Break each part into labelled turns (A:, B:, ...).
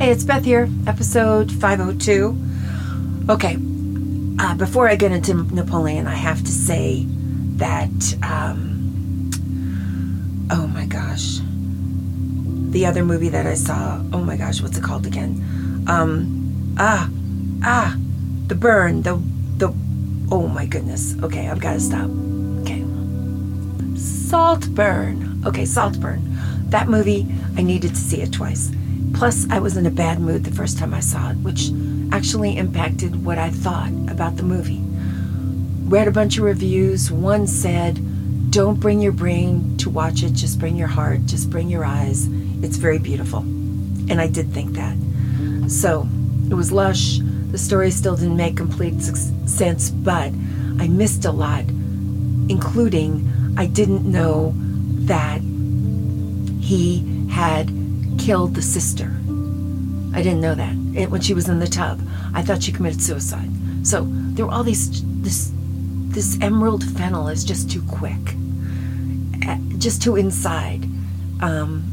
A: Hey, it's Beth here, episode 502. Okay, uh, before I get into Napoleon, I have to say that, um, oh my gosh, the other movie that I saw, oh my gosh, what's it called again? Um, ah, ah, The Burn, the, the, oh my goodness. Okay, I've got to stop. Okay. Saltburn. Okay, Saltburn. That movie, I needed to see it twice. Plus, I was in a bad mood the first time I saw it, which actually impacted what I thought about the movie. Read a bunch of reviews. One said, Don't bring your brain to watch it, just bring your heart, just bring your eyes. It's very beautiful. And I did think that. So, it was lush. The story still didn't make complete sense, but I missed a lot, including I didn't know that he had killed the sister. I didn't know that when she was in the tub. I thought she committed suicide. So there were all these. This this Emerald Fennell is just too quick, just too inside. Um,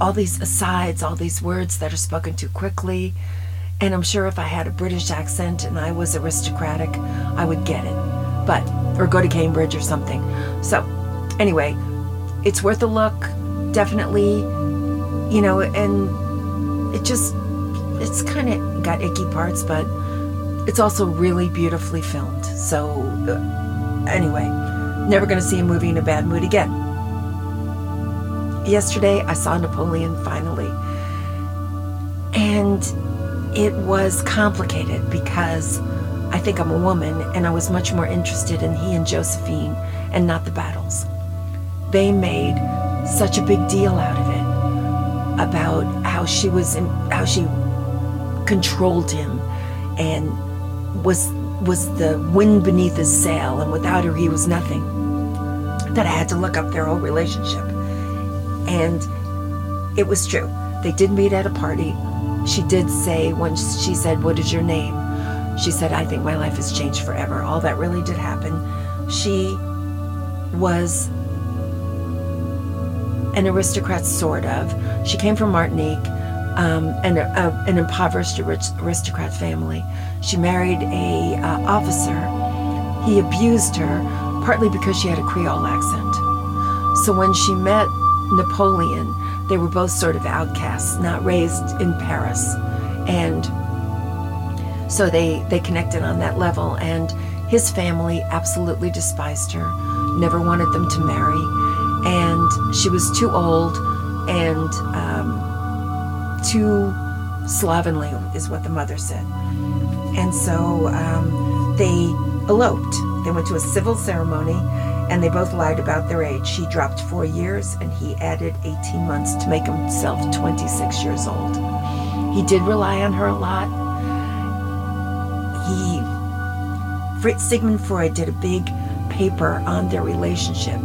A: all these asides, all these words that are spoken too quickly. And I'm sure if I had a British accent and I was aristocratic, I would get it. But, or go to Cambridge or something. So, anyway, it's worth a look. Definitely, you know, and it just, it's kind of got icky parts, but it's also really beautifully filmed. So, uh, anyway, never going to see a movie in a bad mood again. Yesterday, I saw Napoleon finally. And it was complicated because I think I'm a woman and I was much more interested in he and Josephine and not the battles. They made such a big deal out of it about how she was in, how she controlled him and was was the wind beneath his sail and without her he was nothing. That I had to look up their whole relationship. And it was true. They did meet at a party. She did say when she said what is your name? She said I think my life has changed forever. All that really did happen. She was an aristocrat sort of she came from Martinique um, and an impoverished aristocrat family. She married a uh, officer. He abused her partly because she had a Creole accent. So when she met Napoleon, they were both sort of outcasts, not raised in Paris, and so they they connected on that level. And his family absolutely despised her, never wanted them to marry, and she was too old and. Um, too slovenly, is what the mother said. And so um, they eloped. They went to a civil ceremony and they both lied about their age. She dropped four years and he added 18 months to make himself 26 years old. He did rely on her a lot. He, Fritz Sigmund Freud did a big paper on their relationship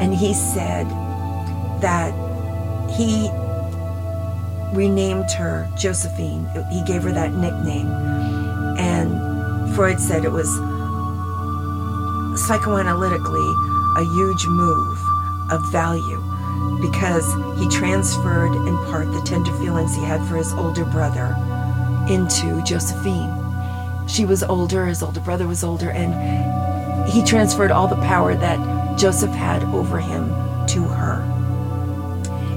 A: and he said that he renamed her Josephine. He gave her that nickname. And Freud said it was psychoanalytically a huge move of value because he transferred in part the tender feelings he had for his older brother into Josephine. She was older, his older brother was older, and he transferred all the power that Joseph had over him.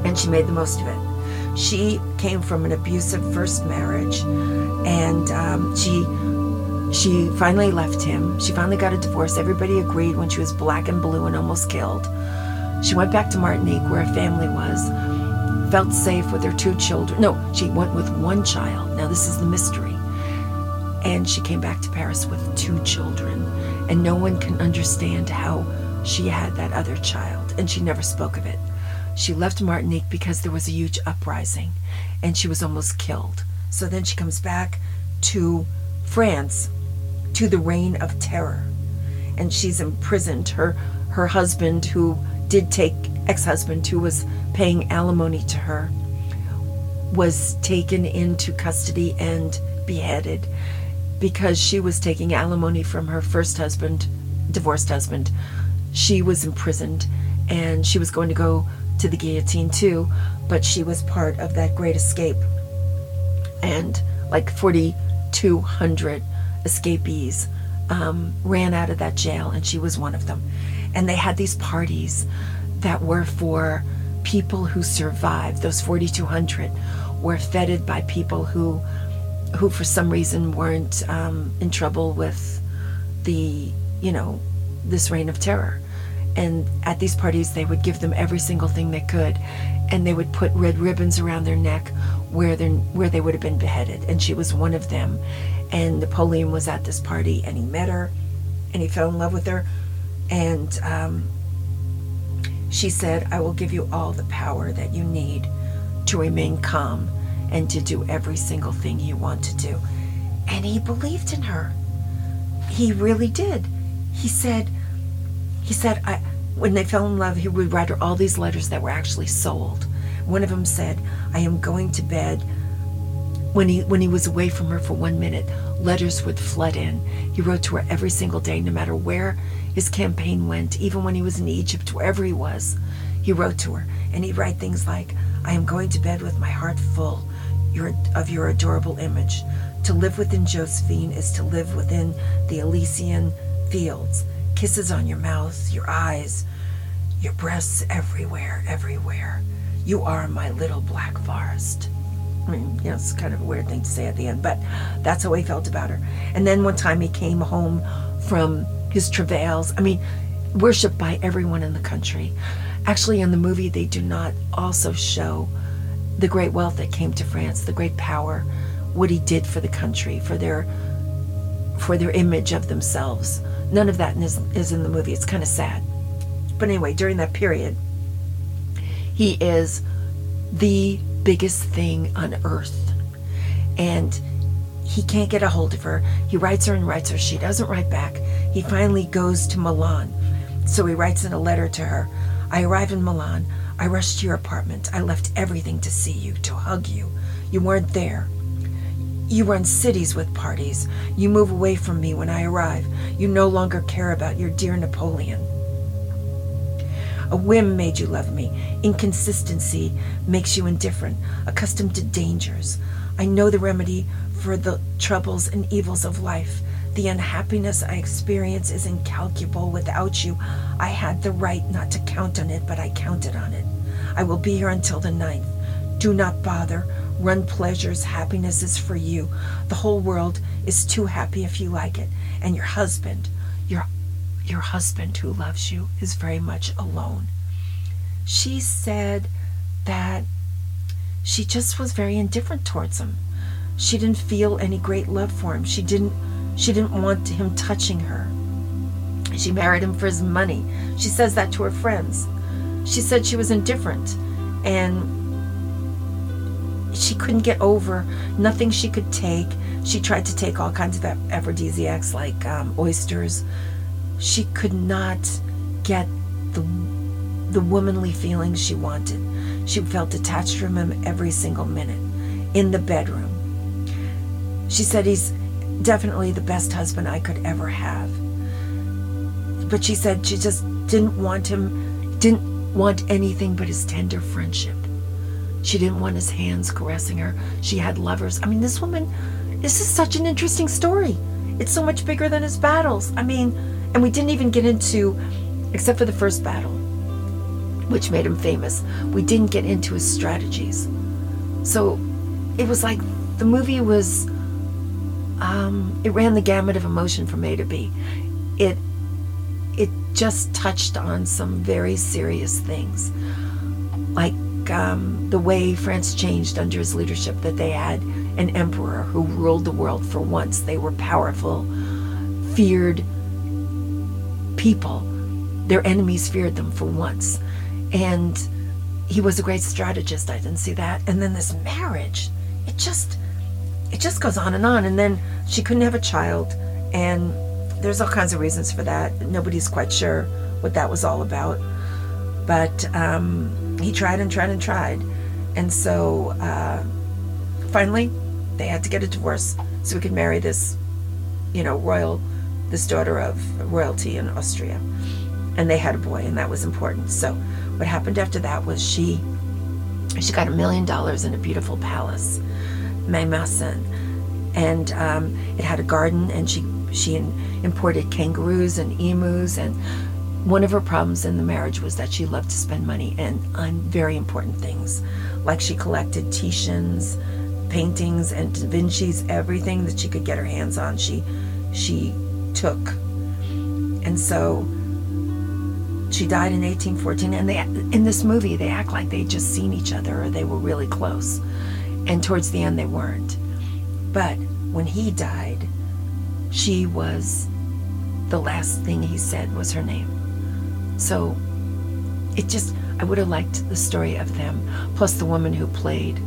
A: And she made the most of it. She came from an abusive first marriage, and um, she she finally left him. She finally got a divorce. Everybody agreed when she was black and blue and almost killed. She went back to Martinique, where her family was, felt safe with her two children. No, she went with one child. Now, this is the mystery. And she came back to Paris with two children, and no one can understand how she had that other child, and she never spoke of it. She left Martinique because there was a huge uprising and she was almost killed. So then she comes back to France to the reign of terror and she's imprisoned. Her her husband who did take ex-husband who was paying alimony to her was taken into custody and beheaded because she was taking alimony from her first husband, divorced husband. She was imprisoned and she was going to go to the guillotine too, but she was part of that great escape. and like 4,200 escapees um, ran out of that jail, and she was one of them. And they had these parties that were for people who survived. Those 4,200 were feted by people who, who for some reason weren't um, in trouble with the, you know, this reign of terror. And at these parties, they would give them every single thing they could, and they would put red ribbons around their neck where they where they would have been beheaded. And she was one of them. And Napoleon was at this party, and he met her, and he fell in love with her, and um, she said, "I will give you all the power that you need to remain calm and to do every single thing you want to do." And he believed in her. He really did. He said he said, I, when they fell in love, he would write her all these letters that were actually sold. One of them said, I am going to bed. When he, when he was away from her for one minute, letters would flood in. He wrote to her every single day, no matter where his campaign went, even when he was in Egypt, wherever he was. He wrote to her, and he'd write things like, I am going to bed with my heart full your, of your adorable image. To live within Josephine is to live within the Elysian fields kisses on your mouth, your eyes, your breasts everywhere, everywhere. You are my little black forest. I mean, you know, it's kind of a weird thing to say at the end, but that's how he felt about her. And then one time he came home from his travails. I mean, worshipped by everyone in the country. Actually, in the movie, they do not also show the great wealth that came to France, the great power, what he did for the country, for their for their image of themselves. None of that is, is in the movie. It's kind of sad. But anyway, during that period, he is the biggest thing on earth. And he can't get a hold of her. He writes her and writes her. She doesn't write back. He finally goes to Milan. So he writes in a letter to her I arrive in Milan. I rushed to your apartment. I left everything to see you, to hug you. You weren't there. You run cities with parties. You move away from me when I arrive. You no longer care about your dear Napoleon. A whim made you love me. Inconsistency makes you indifferent, accustomed to dangers. I know the remedy for the troubles and evils of life. The unhappiness I experience is incalculable without you. I had the right not to count on it, but I counted on it. I will be here until the ninth. Do not bother. Run pleasures, happiness is for you. The whole world is too happy if you like it. And your husband, your your husband who loves you is very much alone. She said that she just was very indifferent towards him. She didn't feel any great love for him. She didn't she didn't want him touching her. She married him for his money. She says that to her friends. She said she was indifferent and she couldn't get over nothing she could take. She tried to take all kinds of aphrodisiacs like um, oysters. She could not get the the womanly feelings she wanted. She felt detached from him every single minute in the bedroom. She said he's definitely the best husband I could ever have. But she said she just didn't want him, didn't want anything but his tender friendship. She didn't want his hands caressing her. She had lovers. I mean, this woman, this is such an interesting story. It's so much bigger than his battles. I mean, and we didn't even get into, except for the first battle, which made him famous, we didn't get into his strategies. So it was like the movie was, um, it ran the gamut of emotion from A to B. It, it just touched on some very serious things. Like um, the way France changed under his leadership, that they had an emperor who ruled the world for once. They were powerful, feared people. Their enemies feared them for once. And he was a great strategist. I didn't see that. And then this marriage, it just it just goes on and on. And then she couldn't have a child, and there's all kinds of reasons for that. Nobody's quite sure what that was all about. But um, he tried and tried and tried. And so uh, finally, they had to get a divorce so he could marry this, you know, royal, this daughter of royalty in Austria. And they had a boy, and that was important. So what happened after that was she she got a million dollars in a beautiful palace Malmaison, and um, it had a garden, and she she imported kangaroos and emus, and one of her problems in the marriage was that she loved to spend money and on very important things, like she collected Titian's paintings and Da Vinci's everything that she could get her hands on. She she took, and so she died in 1814. And they in this movie they act like they'd just seen each other or they were really close, and towards the end they weren't. But when he died, she was the last thing he said was her name. So it just I would have liked the story of them. Plus the woman who played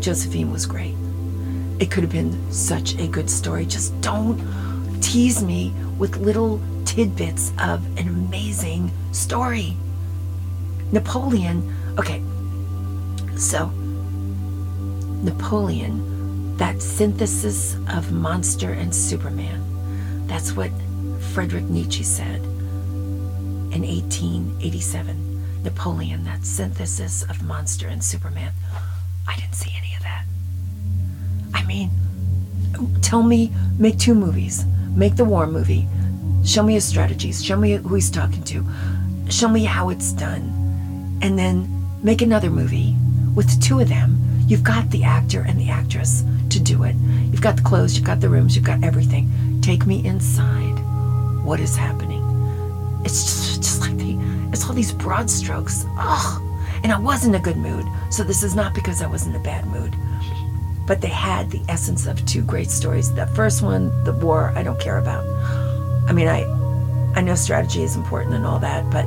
A: Josephine was great. It could have been such a good story. Just don't tease me with little tidbits of an amazing story. Napoleon, okay, so Napoleon, that synthesis of monster and Superman, that's what Frederick Nietzsche said in 1887. Napoleon, that synthesis of monster and Superman. I didn't see any of that. I mean, tell me, make two movies. Make the war movie. Show me his strategies. Show me who he's talking to. Show me how it's done. And then make another movie with two of them. You've got the actor and the actress to do it. You've got the clothes, you've got the rooms, you've got everything. Take me inside. What is happening? It's just, all these broad strokes. Ugh. And I was in a good mood. So this is not because I was in a bad mood. But they had the essence of two great stories. The first one, the war, I don't care about. I mean, I, I know strategy is important and all that, but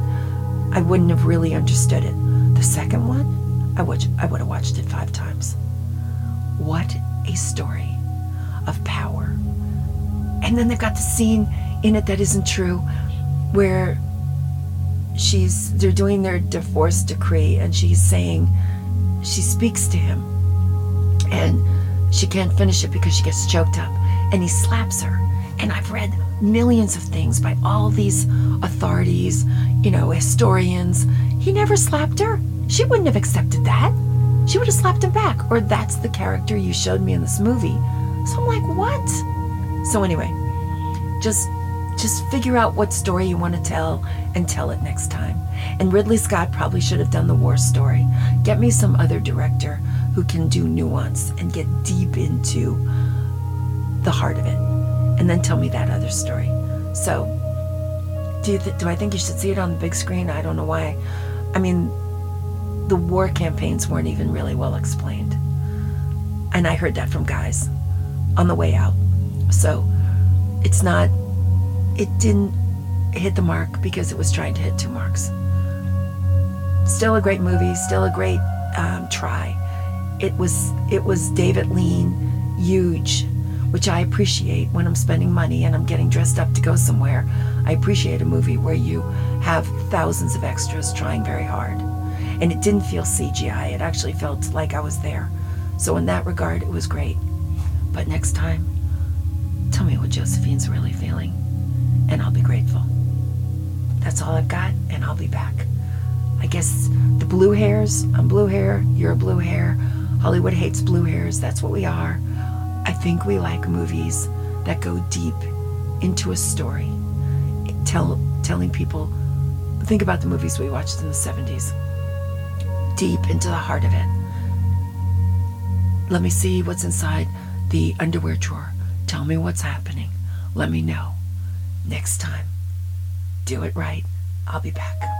A: I wouldn't have really understood it. The second one, I would, I would have watched it five times. What a story of power. And then they've got the scene in it that isn't true where she's they're doing their divorce decree and she's saying she speaks to him and she can't finish it because she gets choked up and he slaps her. And i've read millions of things by all these authorities you know historians. He never slapped her. She wouldn't have accepted that. She would have slapped him back. Or that's the character you showed me in this movie. So i'm like what? So anyway just just figure out what story you want to tell and tell it next time. And Ridley Scott probably should have done the war story. Get me some other director who can do nuance and get deep into the heart of it. And then tell me that other story. So, do th- do I think you should see it on the big screen? I don't know why. I mean, the war campaigns weren't even really well explained. And I heard that from guys on the way out. So, it's not it didn't hit the mark because it was trying to hit two marks. Still a great movie, still a great um, try. It was it was David Lean, huge, which I appreciate when I'm spending money and I'm getting dressed up to go somewhere. I appreciate a movie where you have thousands of extras trying very hard. And it didn't feel CGI, it actually felt like I was there. So, in that regard, it was great. But next time, tell me what Josephine's really feeling and I'll be grateful. That's all I've got, and I'll be back. I guess the blue hairs, I'm blue hair, you're a blue hair. Hollywood hates blue hairs, that's what we are. I think we like movies that go deep into a story. Tell, telling people, think about the movies we watched in the 70s, deep into the heart of it. Let me see what's inside the underwear drawer. Tell me what's happening. Let me know next time. Do it right. I'll be back.